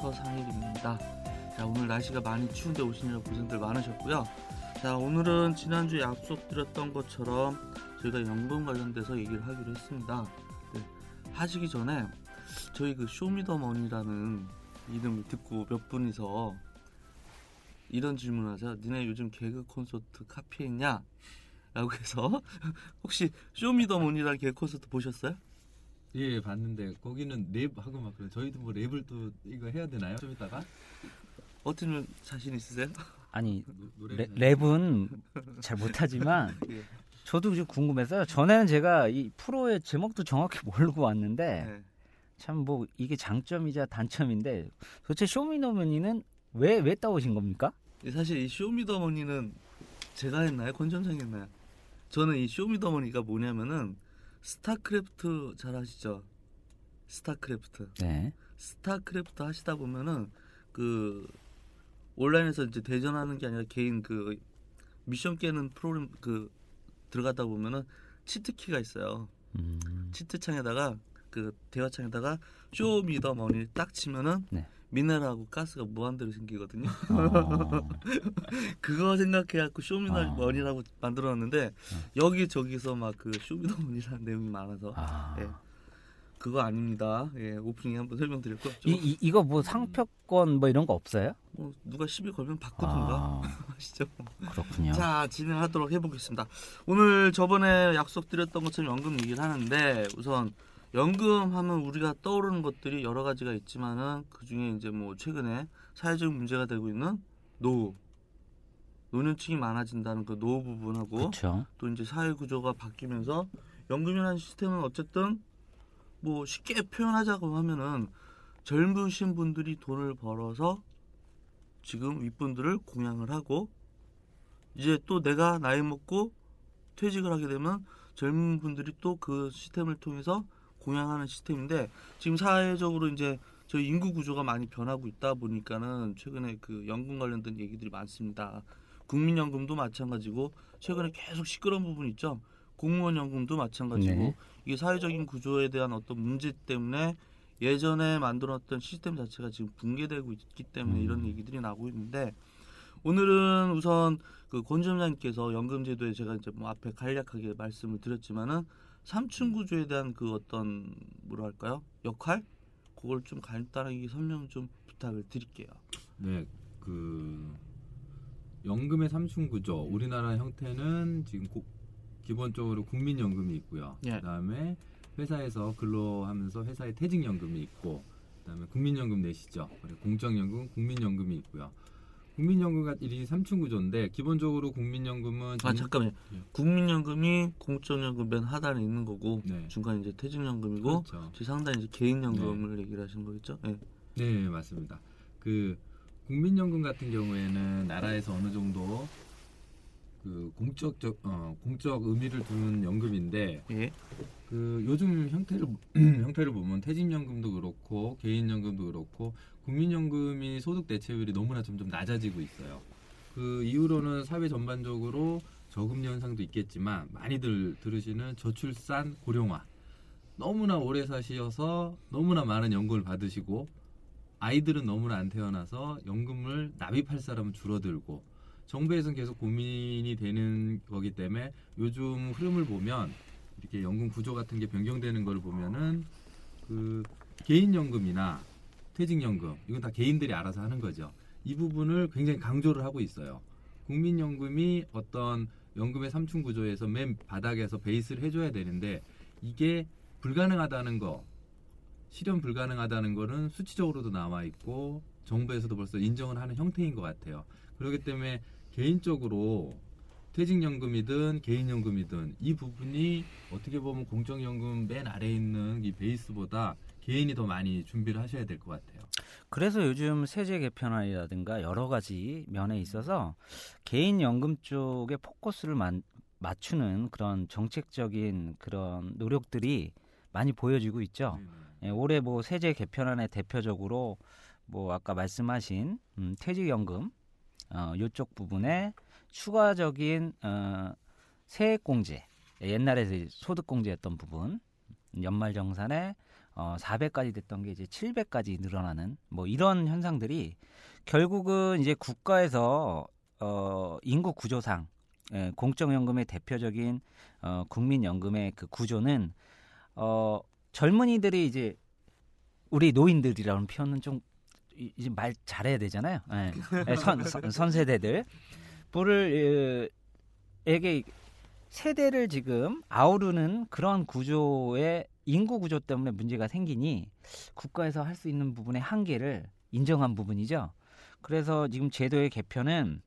서상일입니다. 자 오늘 날씨가 많이 추운데 오시느라 고생들 많으셨고요. 자 오늘은 지난주에 약속드렸던 것처럼 저희가 연금 관련돼서 얘기를 하기로 했습니다. 네, 하시기 전에 저희 그 쇼미더머니라는 이름을 듣고 몇 분이서 이런 질문하세요. 니네 요즘 개그 콘서트 카피했냐? 라고 해서 혹시 쇼미더머니라는 개그 콘서트 보셨어요? 예 봤는데 거기는 랩하고 막 그래 저희도 뭐 랩을 또 이거 해야 되나요? 좀 이따가 어떤 자신 있으세요? 아니 노, 랩, 랩은 잘 못하지만 예. 저도 좀 궁금해서요. 전에는 제가 이 프로의 제목도 정확히 모르고 왔는데 네. 참뭐 이게 장점이자 단점인데 도대체 쇼미더머니는 왜 왜 따오신 겁니까? 예, 사실 이 쇼미더머니는 제가 했나요? 권점상이 했나요? 저는 이 쇼미더머니가 뭐냐면은 스타크래프트 잘 아시죠? 스타크래프트. 네. 스타크래프트 하시다 보면은 그 온라인에서 이제 대전하는 게 아니라 개인 그 미션 깨는 프로그램 그 들어가다 보면은 치트키가 있어요. 음, 치트창에다가 그 대화창에다가 show me the money 딱 치면은 네. 미네랄하고 가스가 무한대로 생기거든요. 어, 그거 생각해갖고 쇼미더머니라고 만들어놨는데 여기 저기서 막 그 쇼미더머니라는 내용이 많아서 아. 예. 그거 아닙니다. 예, 오프닝에 한번 설명드렸고 이, 이 이거 뭐 상표권 뭐 이런 거 없어요? 뭐 누가 시비 걸면 바꾸든가 아, 하시죠. 그렇군요. 자 진행하도록 해보겠습니다. 오늘 저번에 약속드렸던 것처럼 연금 얘기를 하는데 우선 연금 하면 우리가 떠오르는 것들이 여러 가지가 있지만은 그 중에 이제 뭐 최근에 사회적 문제가 되고 있는 노후 노년층이 많아진다는 그 노후 부분하고 그렇죠. 또 이제 사회 구조가 바뀌면서 연금이라는 시스템은 어쨌든 뭐 쉽게 표현하자고 하면은 젊으신 분들이 돈을 벌어서 지금 윗분들을 공양을 하고 이제 또 내가 나이 먹고 퇴직을 하게 되면 젊은 분들이 또 그 시스템을 통해서 공양하는 시스템인데 지금 사회적으로 이제 저희 인구 구조가 많이 변하고 있다 보니까는 최근에 그 연금 관련된 얘기들이 많습니다. 국민연금도 마찬가지고 최근에 계속 시끄러운 부분 있죠. 공무원 연금도 마찬가지고 네. 이게 사회적인 구조에 대한 어떤 문제 때문에 예전에 만들었던 시스템 자체가 지금 붕괴되고 있기 때문에 음. 이런 얘기들이 나오고 있는데 오늘은 우선 그 권 점장님께서 연금제도에 제가 이제 뭐 앞에 간략하게 말씀을 드렸지만은 삼층 구조에 대한 그 어떤 뭐랄까요 역할 그걸 좀 간단하게 설명 좀 부탁을 드릴게요. 네, 그 연금의 삼층 구조 우리나라 형태는 지금 고- 기본적으로 국민연금이 있고요. 예. 그다음에 회사에서 근로하면서 회사의 퇴직연금이 있고 그다음에 국민연금 내시죠. 그리고 공적연금, 국민연금이 있고요. 국민연금가 이 삼층 구조인데 기본적으로 국민연금은 아 정- 잠깐만요. 예. 국민연금이 공적연금 맨 하단에 있는 거고 네. 중간에 이제 퇴직연금이고 그렇죠. 제 상단에 이제 개인연금을 얘기를 하신 거겠죠? 예. 네, 맞습니다. 그 국민연금 같은 경우에는 나라에서 어느 정도 그 공적 어, 공적 의미를 두는 연금인데 예. 그 요즘 형태를 형태를 보면 퇴직연금도 그렇고 개인연금도 그렇고 국민연금이 소득 대체율이 너무나 점점 낮아지고 있어요. 그 이후로는 사회 전반적으로 저금리 현상도 있겠지만 많이들 들으시는 저출산 고령화 너무나 오래 사시어서 너무나 많은 연금을 받으시고 아이들은 너무나 안 태어나서 연금을 납입할 사람은 줄어들고 정부에서는 계속 고민이 되는 거기 때문에 요즘 흐름을 보면 이렇게 연금 구조 같은 게 변경되는 걸 보면은 그 개인연금이나 퇴직연금 이건 다 개인들이 알아서 하는 거죠. 이 부분을 굉장히 강조를 하고 있어요. 국민연금이 어떤 연금의 삼층 구조에서 맨 바닥에서 베이스를 해줘야 되는데 이게 불가능하다는 거 실현 불가능하다는 거는 수치적으로도 나와 있고 정부에서도 벌써 인정을 하는 형태인 것 같아요. 그렇기 때문에 개인적으로 퇴직연금이든 개인연금이든 이 부분이 어떻게 보면 공적연금 맨 아래에 있는 이 베이스보다 개인이 더 많이 준비를 하셔야 될 것 같아요. 그래서 요즘 세제 개편안이라든가 여러 가지 면에 있어서 개인 연금 쪽에 포커스를 만- 맞추는 그런 정책적인 그런 노력들이 많이 보여지고 있죠. 예, 올해 뭐 세제 개편안에 대표적으로 뭐 아까 말씀하신 음, 퇴직연금 어, 요쪽 부분에 추가적인 어, 세액공제 예, 옛날에 소득공제였던 부분 연말정산에 어, 400까지 됐던 게 이제 700까지 늘어나는 뭐 이런 현상들이 결국은 이제 국가에서 어, 인구 구조상 예, 공적연금의 대표적인 어, 국민연금의 그 구조는 어, 젊은이들이 이제 우리 노인들이라는 표현은 좀 이- 이제 말 잘해야 되잖아요. 예. 예, 선, 선, 선 세대들 불을 어, 에게 세대를 지금 아우르는 그런 구조의 인구 구조 때문에 문제가 생기니 국가에서 할 수 있는 부분의 한계를 인정한 부분이죠. 그래서 지금 제도의 개편은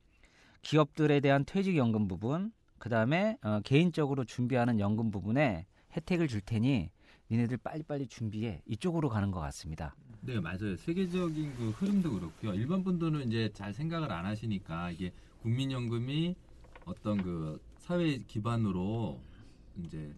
기업들에 대한 퇴직연금 부분, 그 다음에 어, 개인적으로 준비하는 연금 부분에 혜택을 줄 테니 니네들 빨리빨리 준비해 이쪽으로 가는 것 같습니다. 네 맞아요. 세계적인 그 흐름도 그렇고요. 일반 분들은 이제 잘 생각을 안 하시니까 이게 국민연금이 어떤 그 사회 기반으로 이제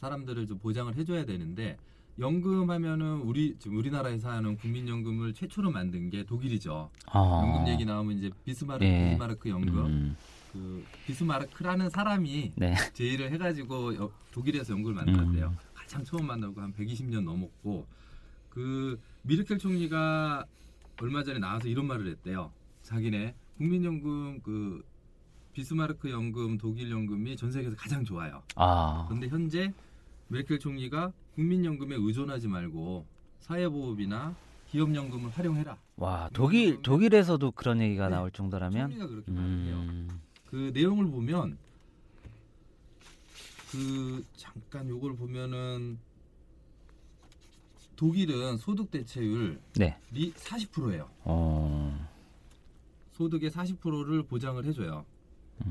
사람들을 좀 보장을 해줘야 되는데 연금 하면은 우리 지금 우리나라에서 하는 국민연금을 최초로 만든 게 독일이죠. 어, 연금 얘기 나오면 이제 비스마르크, 예. 비스마르크 연금 음, 그 비스마르크라는 사람이 네. 제의를 해가지고 여- 독일에서 연구를 만들었대요. 음. 가장 처음 만나고 한 120년 넘었고 그 미르켈 총리가 얼마 전에 나와서 이런 말을 했대요. 자기네 국민연금 그 비스마르크 연금 독일 연금이 전 세계에서 가장 좋아요. 아, 그런데 현재 메르켈 총리가 국민연금에 의존하지 말고 사회보험이나 기업연금을 활용해라. 와 독일 독일에서도 그런 얘기가 네. 나올 정도라면 총리가 그렇게 말을 해요. 음, 그 내용을 보면 그 잠깐 요걸 보면은 독일은 소득 대체율이 네. 40%예요. 어, 소득의 40%를 보장을 해줘요.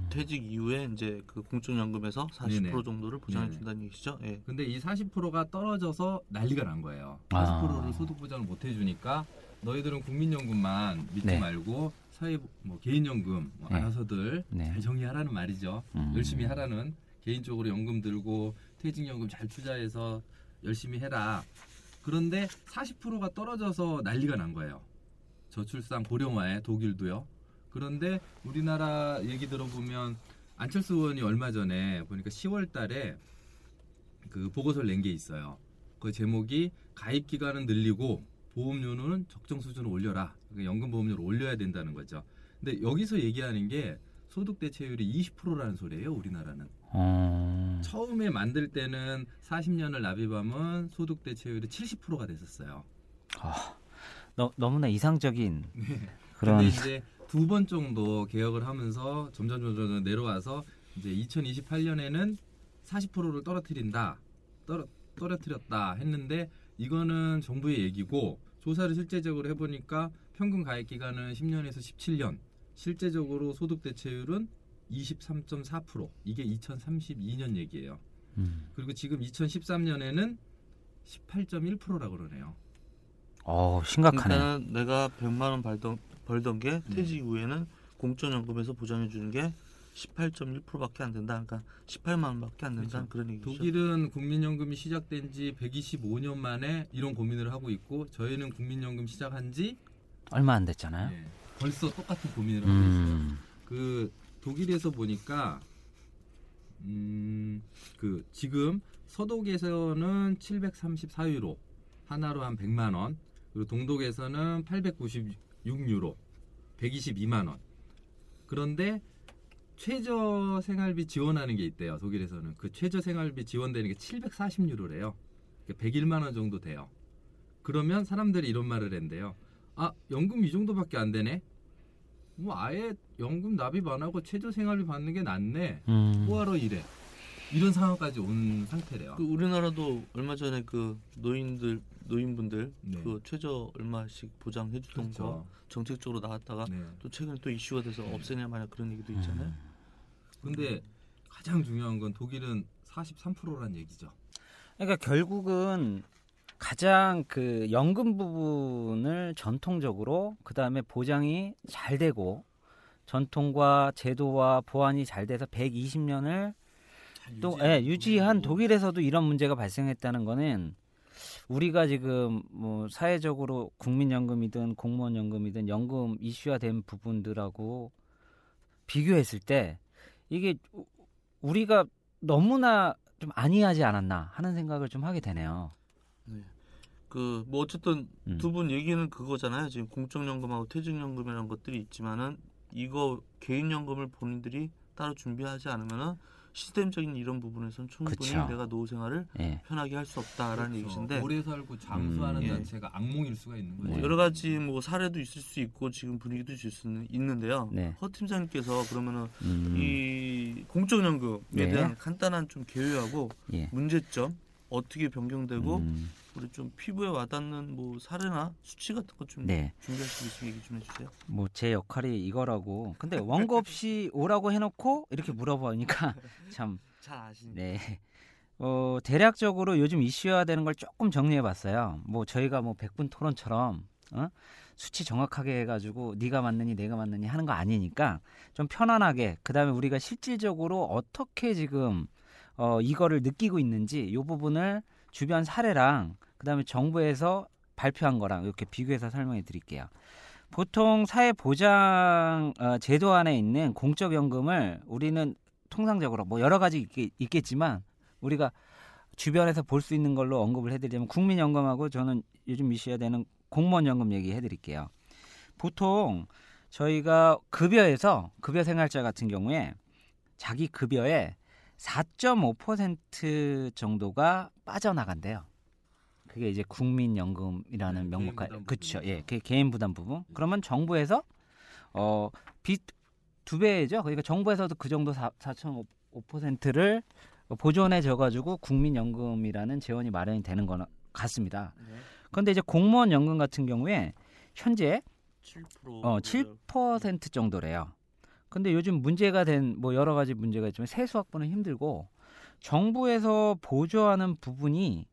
퇴직 이후에 이제 그 공적연금에서 40% 네네. 정도를 보장해. 준다는 얘기시죠? 예. 근데 이 40%가 떨어져서 난리가 난 거예요. 아. 40%를 소득 보장을 못 해주니까 너희들은 국민연금만 믿지 네. 말고 사회 뭐 개인연금 뭐 네. 알아서들 네. 잘 정리하라는 말이죠. 음. 열심히 하라는 개인적으로 연금 들고 퇴직연금 잘 투자해서 열심히 해라. 그런데 40%가 떨어져서 난리가 난 거예요. 저출산 고령화에 독일도요. 그런데 우리나라 얘기 들어보면 안철수 의원이 얼마 전에 보니까 10월 달에 그 보고서를 낸 게 있어요. 그 제목이 가입 기간은 늘리고 보험료는 적정 수준으로 올려라. 그러니까 연금 보험료를 올려야 된다는 거죠. 근데 여기서 얘기하는 게 소득 대체율이 20%라는 소리예요, 우리나라는. 어, 처음에 만들 때는 40년을 납입하면 소득 대체율이 70%가 됐었어요. 너, 너무나 이상적인 네. 그런 근데 이제 두 번 정도 개혁을 하면서 점점 점점 내려와서 이제 2028년에는 40%를 떨어뜨린다. 떨어, 떨어뜨렸다 했는데 이거는 정부의 얘기고 조사를 실제적으로 해보니까 평균 가입 기간은 10년에서 17년. 실제적으로 소득 대체율은 23.4% 이게 2032년 얘기예요. 음. 그리고 지금 2013년에는 18.1%라고 그러네요. 어 심각하네. 그러니까 내가 100만 원 벌던 벌던 게 네. 퇴직 이후에는 공적연금에서 보장해 주는 게 18.1%밖에 안 된다. 그러니까 18만 원밖에 안 된다. 그렇죠. 그런 얘기죠. 독일은 국민연금이 시작된 지 125년 만에 이런 고민을 하고 있고 저희는 국민연금 시작한 지 얼마 안 됐잖아요. 예, 벌써 똑같은 고민을 하고 있어요. 음. 그 독일에서 보니까 음, 그 지금 서독에서는 734유로 하나로 한 100만 원 그리고 동독에서는 896유로 122만 원 그런데 최저 생활비 지원하는 게 있대요 독일에서는 그 최저 생활비 지원되는 게 740유로래요 101만 원 정도 돼요 그러면 사람들이 이런 말을 한대요 아 연금 이 정도밖에 안 되네 뭐 아예 연금 납입 안 하고 최저 생활비 받는 게 낫네. 음. 뭐하러 이래? 이런 상황까지 온 상태래요. 그 우리나라도 얼마 전에 그 노인들 노인분들 네. 그 최저 얼마씩 보장해 주던 거 그렇죠. 정책적으로 나왔다가 네. 또 최근에 또 이슈가 돼서 네. 없애냐 마냐 그런 얘기도 있잖아요. 근데 가장 중요한 건 독일은 43%란 얘기죠. 그러니까 결국은 가장 그 연금 부분을 전통적으로 그 다음에 보장이 잘 되고 전통과 제도와 보완이 잘 돼서 120년을 또 예, 유지한 독일에서도 이런 문제가 발생했다는 거는 우리가 지금 뭐 사회적으로 국민연금이든 공무원연금이든 연금 이슈화된 부분들하고 비교했을 때 이게 우- 우리가 너무나 좀 안이하지 않았나 하는 생각을 좀 하게 되네요. 그뭐 어쨌든 음. 두분 얘기는 그거잖아요. 지금 공적연금하고 퇴직연금이라는 것들이 있지만은 이거 개인연금을 본인들이 따로 준비하지 않으면은 시스템적인 이런 부분에서는 충분히 그쵸. 내가 노후 생활을 예. 편하게 할 수 없다라는 얘기신데 오래 살고 장수하는 음, 예. 자체가 악몽일 수가 있는 거죠. 네. 여러 가지 뭐 사례도 있을 수 있고 지금 분위기도 있을 수 있는- 있는데요. 네. 허 팀장님께서 그러면은 음, 이 공적연금에 네. 대한 간단한 좀 개요하고 예. 문제점 어떻게 변경되고 음, 우리 좀 피부에 와닿는 뭐 사례나 수치 같은 것좀 네. 준비할 수 있으면 얘기 좀 해주세요. 뭐 제 역할이 이거라고. 근데 원고 없이 오라고 해놓고 이렇게 물어보니까 참 잘 아시니까. 네. 어, 대략적으로 요즘 이슈화되는 걸 조금 정리해봤어요. 뭐 저희가 뭐 백분 토론처럼 어? 수치 정확하게 해가지고 네가 맞느니 내가 맞느니 하는 거 아니니까 좀 편안하게 그 다음에 우리가 실질적으로 어떻게 지금 어, 이거를 느끼고 있는지 이 부분을 주변 사례랑 그 다음에 정부에서 발표한 거랑 이렇게 비교해서 설명해 드릴게요. 보통 사회보장 어, 제도 안에 있는 공적연금을 우리는 통상적으로 뭐 여러 가지 있겠, 있겠 지만 우리가 주변에서 볼 수 있는 걸로 언급을 해드리자면 국민연금하고 저는 요즘 이슈화되는 공무원연금 얘기해드릴게요. 보통 저희가 급여에서 급여 생활자 같은 경우에 자기 급여의 4.5% 정도가 빠져나간대요. 그게 이제 국민연금이라는 네, 명목 개인 하 부담 그렇죠. 예, 그게 개인 부담 부분. 그러면 정부에서 어빚두 배죠. 그러니까 정부에서도 그 정도 4.5%를 보존해 줘 가지고 국민연금이라는 재원이 마련이 되는 거는 같습니다. 네. 그런데 이제 공무원 연금 같은 경우에 현재 7% 어, 7% 정도래요. 근데 요즘 문제가 된 뭐 여러 가지 문제가 있지만 세수 확보는 힘들고 정부에서 보조하는 부분이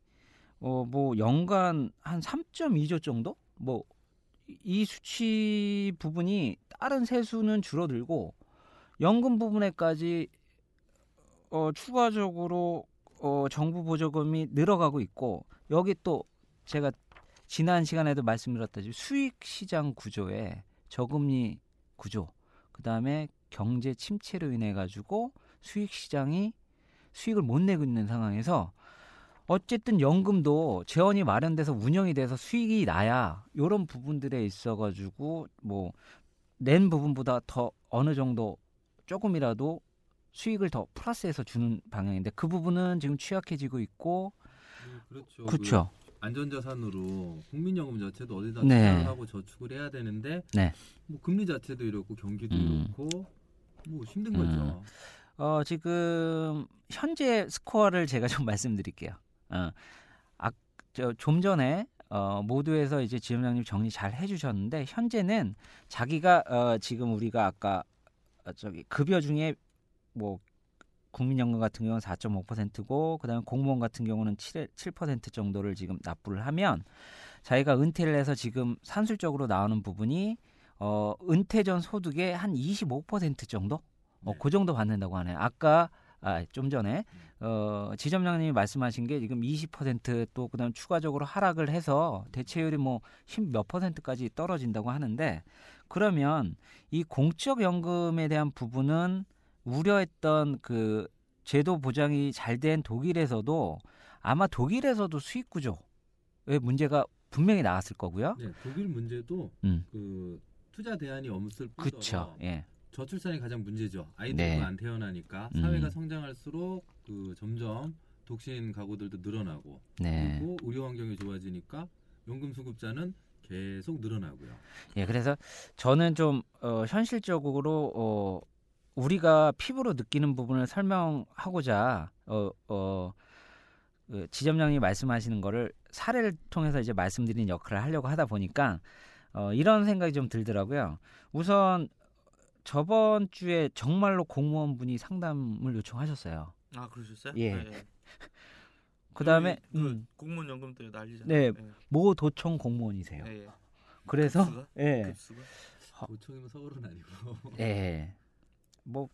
어 뭐 연간 한 3.2조 정도? 뭐 이 수치 부분이 다른 세수는 줄어들고 연금 부분에까지 어 추가적으로 어 정부 보조금이 늘어가고 있고 여기 또 제가 지난 시간에도 말씀드렸다시피 수익 시장 구조에 저금리 구조, 그 다음에 경제 침체로 인해 가지고 수익 시장이 수익을 못 내고 있는 상황에서 어쨌든 연금도 재원이 마련돼서 운영이 돼서 수익이 나야 이런 부분들에 있어 가지고 뭐 낸 부분보다 더 어느 정도 조금이라도 수익을 더 플러스해서 주는 방향인데 그 부분은 지금 취약해지고 있고 음, 그렇죠. 그렇죠. 그 안전자산으로 국민연금 자체도 어디다 네. 투자를 하고 저축을 해야 되는데 네. 뭐 금리 자체도 이렇고 경기도 음. 이렇고 뭐 힘든 음. 거죠. 어, 지금 현재 스코어를 제가 좀 말씀드릴게요. 어, 아, 저, 좀 전에 어, 모두에서 이제 지점장님 정리 잘 해주셨는데 현재는 자기가 어, 지금 우리가 아까 어, 저기 급여 중에 뭐 국민연금 같은 경우는 4.5%고 그다음에 공무원 같은 경우는 7, 7% 정도를 지금 납부를 하면 자기가 은퇴를 해서 지금 산술적으로 나오는 부분이 어, 은퇴 전 소득의 한 25% 정도 어, 네. 그 정도 받는다고 하네요. 아까 아, 좀 전에 어, 지점장님이 말씀하신 게 지금 20%또 그다음 추가적으로 하락을 해서 대체율이 뭐 10 몇 퍼센트까지 떨어진다고 하는데 그러면 이 공적 연금에 대한 부분은 우려했던 그 제도 보장이 잘 된 독일에서도 아마 독일에서도 수익 구조에 문제가 분명히 나왔을 거고요. 네, 독일 문제도 음. 그 투자 대안이 없을 뿐더러 그렇죠. 예. 저출산이 가장 문제죠. 아이들이 네. 안 태어나니까 음. 사회가 성장할수록 그 점점 독신 가구들도 늘어나고 네. 그리고 의료 환경이 좋아지니까 연금 수급자는 계속 늘어나고요. 예, 그래서 저는 좀 어, 현실적으로 어, 우리가 피부로 느끼는 부분을 설명하고자 어, 어, 그 지점장님이 말씀하시는 거를 사례를 통해서 이제 말씀드린 역할을 하려고 하다 보니까 어, 이런 생각이 좀 들더라고요. 우선 저번 주에 정말로 공무원분이 상담을 요청하셨어요. 아 그러셨어요? 예. 네. 그다음에 그 음, 공무원 연금 때문에 난리잖아요. 네. 예. 모 도청 공무원이세요. 예, 예. 그래서 급수가? 예. 급수가? 도청이면 서울은 아니고. 예. 뭐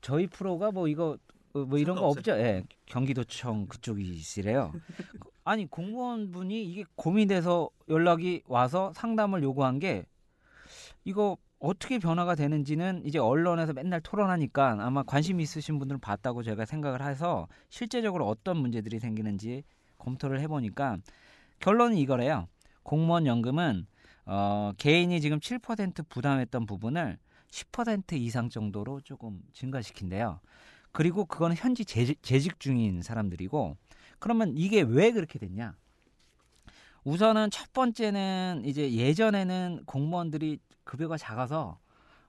저희 프로가 뭐 이거 어, 뭐 이런 거. 없죠. 예. 경기도청 그쪽이시래요. 아니 공무원분이 이게 고민돼서 연락이 와서 상담을 요구한 게 이거 어떻게 변화가 되는지는 이제 언론에서 맨날 토론하니까 아마 관심 있으신 분들은 봤다고 제가 생각을 해서 실제적으로 어떤 문제들이 생기는지 검토를 해보니까 결론은 이거래요. 공무원 연금은 어, 개인이 지금 7% 부담했던 부분을 10% 이상 정도로 조금 증가시킨대요. 그리고 그거는 현지 재직, 재직 중인 사람들이고 그러면 이게 왜 그렇게 됐냐? 우선은 첫 번째는 이제 예전에는 공무원들이 급여가 작아서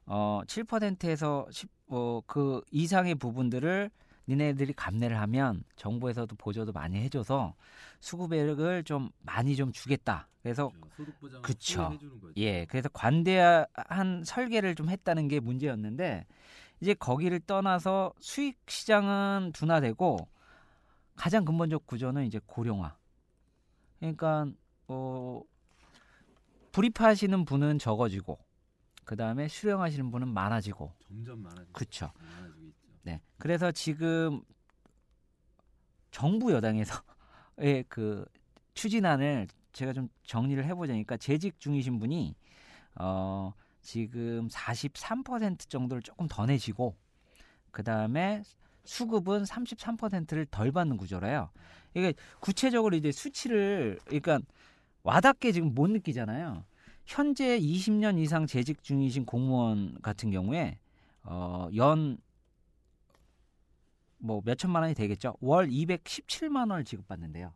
어 7%에서 10, 어, 그 이상의 부분들을 니네들이 감내를 하면 정부에서도 보조도 많이 해줘서 수급액을 좀 많이 좀 주겠다. 그래서 보장 그쵸. 예, 그래서 관대한 설계를 좀 했다는 게 문제였는데 이제 거기를 떠나서 수익 시장은 둔화되고 가장 근본적 구조는 이제 고령화. 그러니까 어 불입하시는 분은 적어지고 그 다음에 수령하시는 분은 많아지고 점점 많아지고. 그쵸. 많아지고 있죠. 네. 그래서 지금 정부 여당에서의 그 추진안을 제가 좀 정리를 해보자니까 재직 중이신 분이 어 지금 43% 정도를 조금 더 내시고 그 다음에 수급은 33%를 덜 받는 구조라요. 이게 구체적으로 이제 수치를 그러니까 와닿게 지금 못 느끼잖아요. 현재 20년 이상 재직 중이신 공무원 같은 경우에 어 연 뭐 몇천만 원이 되겠죠. 월 217만 원을 지급받는데요.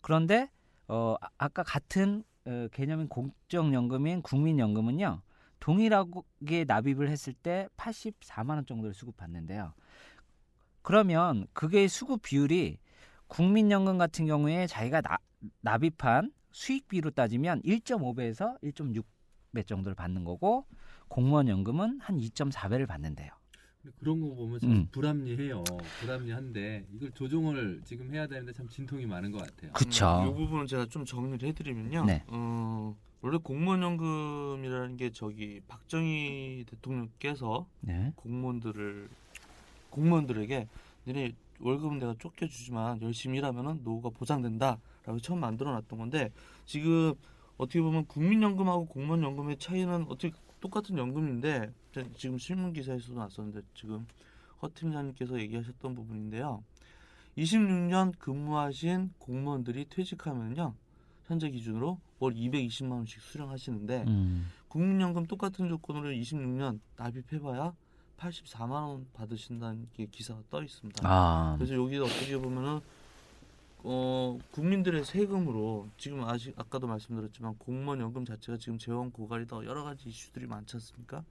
그런데 어 아- 아까 같은 어, 개념인 공적연금인 국민연금은요. 동일하게 납입을 했을 때 84만 원 정도를 수급받는데요. 그러면 그게 수급 비율이 국민연금 같은 경우에 자기가 나, 납입한 수익비로 따지면 1.5배에서 1.6배 정도를 받는 거고 공무원 연금은 한 2.4배를 받는데요. 근데 그런 거 보면 참 음. 불합리해요. 불합리한데 이걸 조정을 지금 해야 되는데 참 진통이 많은 것 같아요. 그쵸. 이 부분은 제가 좀 정리를 해드리면요. 네. 어, 원래 공무원연금이라는 게 저기 박정희 대통령께서 네. 공무원들을 공무원들에게 너네 월급은 내가 쫓겨주지만 열심히 일하면은 노후가 보장된다 라고 처음 만들어 놨던 건데 지금 어떻게 보면 국민연금하고 공무원연금의 차이는 어떻게 똑같은 연금인데 제- 지금 신문 기사에서도 났었는데 지금 허 팀장님께서 얘기하셨던 부분인데요. 26년 근무하신 공무원들이 퇴직하면요 현재 기준으로 월 220만 원씩 수령하시는데 음. 국민연금 똑같은 조건으로 26년 납입해봐야 84만 원 받으신다는 게 기사가 떠 있습니다. 아. 그래서 여기 어떻게 보면은 어 국민들의 세금으로 지금 아시 아까도 말씀드렸지만 공무원 연금 자체가 지금 재원 고갈이다 여러 가지 이슈들이 많지 않습니까?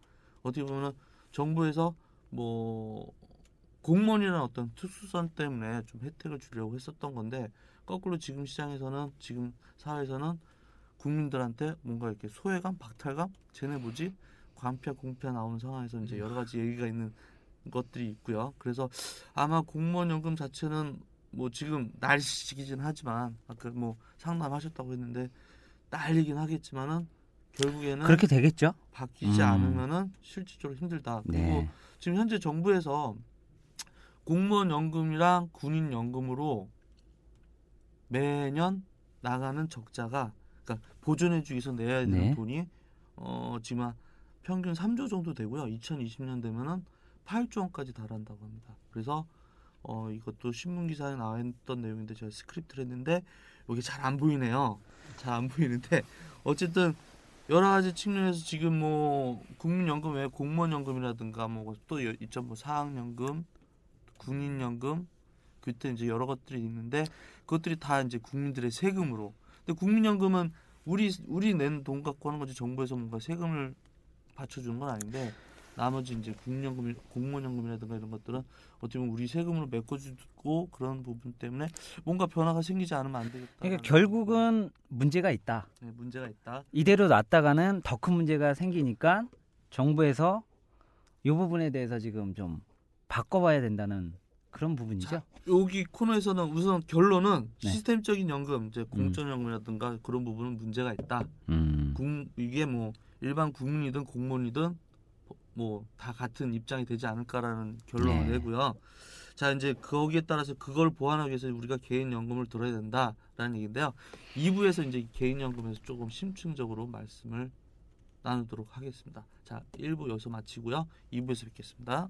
어떻게 보면은 정부에서 뭐 공무원이라는 어떤 특수성 때문에 좀 혜택을 주려고 했었던 건데 거꾸로 지금 시장에서는 지금 사회에서는 국민들한테 뭔가 이렇게 소외감, 박탈감, 쟤네 뭐지? 관폐, 공폐 나오는 상황에서 이제 여러 가지 얘기가 있는 것들이 있고요. 그래서 아마 공무원 연금 자체는 뭐 지금 날씨기진 하지만 아까 뭐 상담하셨다고 했는데 날리긴 하겠지만은 결국에는 그렇게 되겠죠? 바뀌지 음. 않으면은 실질적으로 힘들다. 그리고 네. 지금 현재 정부에서 공무원 연금이랑 군인 연금으로 매년 나가는 적자가 그러니까 보존해주기 위해서 내야 되는 네. 돈이 어 지금 한 평균 3조 정도 되고요. 2020년 되면은 8조 원까지 달한다고 합니다. 그래서 어 이것도 신문 기사에 나와 있던 내용인데 제가 스크립트를 했는데 여기 잘안 보이네요. 잘 안 보이는데 어쨌든 여러 가지 측면에서 지금 뭐 국민연금 외에 공무원연금이라든가 뭐또 있죠 뭐 사학연금, 군인연금 그때 이제 여러 것들이 있는데 그것들이 다 이제 국민들의 세금으로. 근데 국민연금은 우리 우리 낸 돈 갖고 하는 거지 정부에서 뭔가 세금을 받쳐주는 건 아닌데 나머지 이제 국민연금, 공무원연금이라든가 이런 것들은 어떻게 보면 우리 세금으로 메꿔주고 그런 부분 때문에 뭔가 변화가 생기지 않으면 안 되겠다. 그러니까 결국은 문제가 있다. 네, 문제가 있다. 이대로 놨다가는 더 큰 문제가 생기니까 정부에서 이 부분에 대해서 지금 좀 바꿔봐야 된다는 그런 부분이죠. 자, 여기 코너에서는 우선 결론은 네. 시스템적인 연금, 이제 공적연금이라든가 그런 부분은 문제가 있다. 음. 국, 이게 뭐 일반 국민이든 공무원이든 뭐 다 같은 입장이 되지 않을까라는 결론을 네. 내고요. 자 이제 거기에 따라서 그걸 보완하기 위해서 우리가 개인연금을 들어야 된다라는 얘기인데요. 2부에서 이제 개인연금에서 조금 심층적으로 말씀을 나누도록 하겠습니다. 자 1부 여기서 마치고요. 2부에서 뵙겠습니다.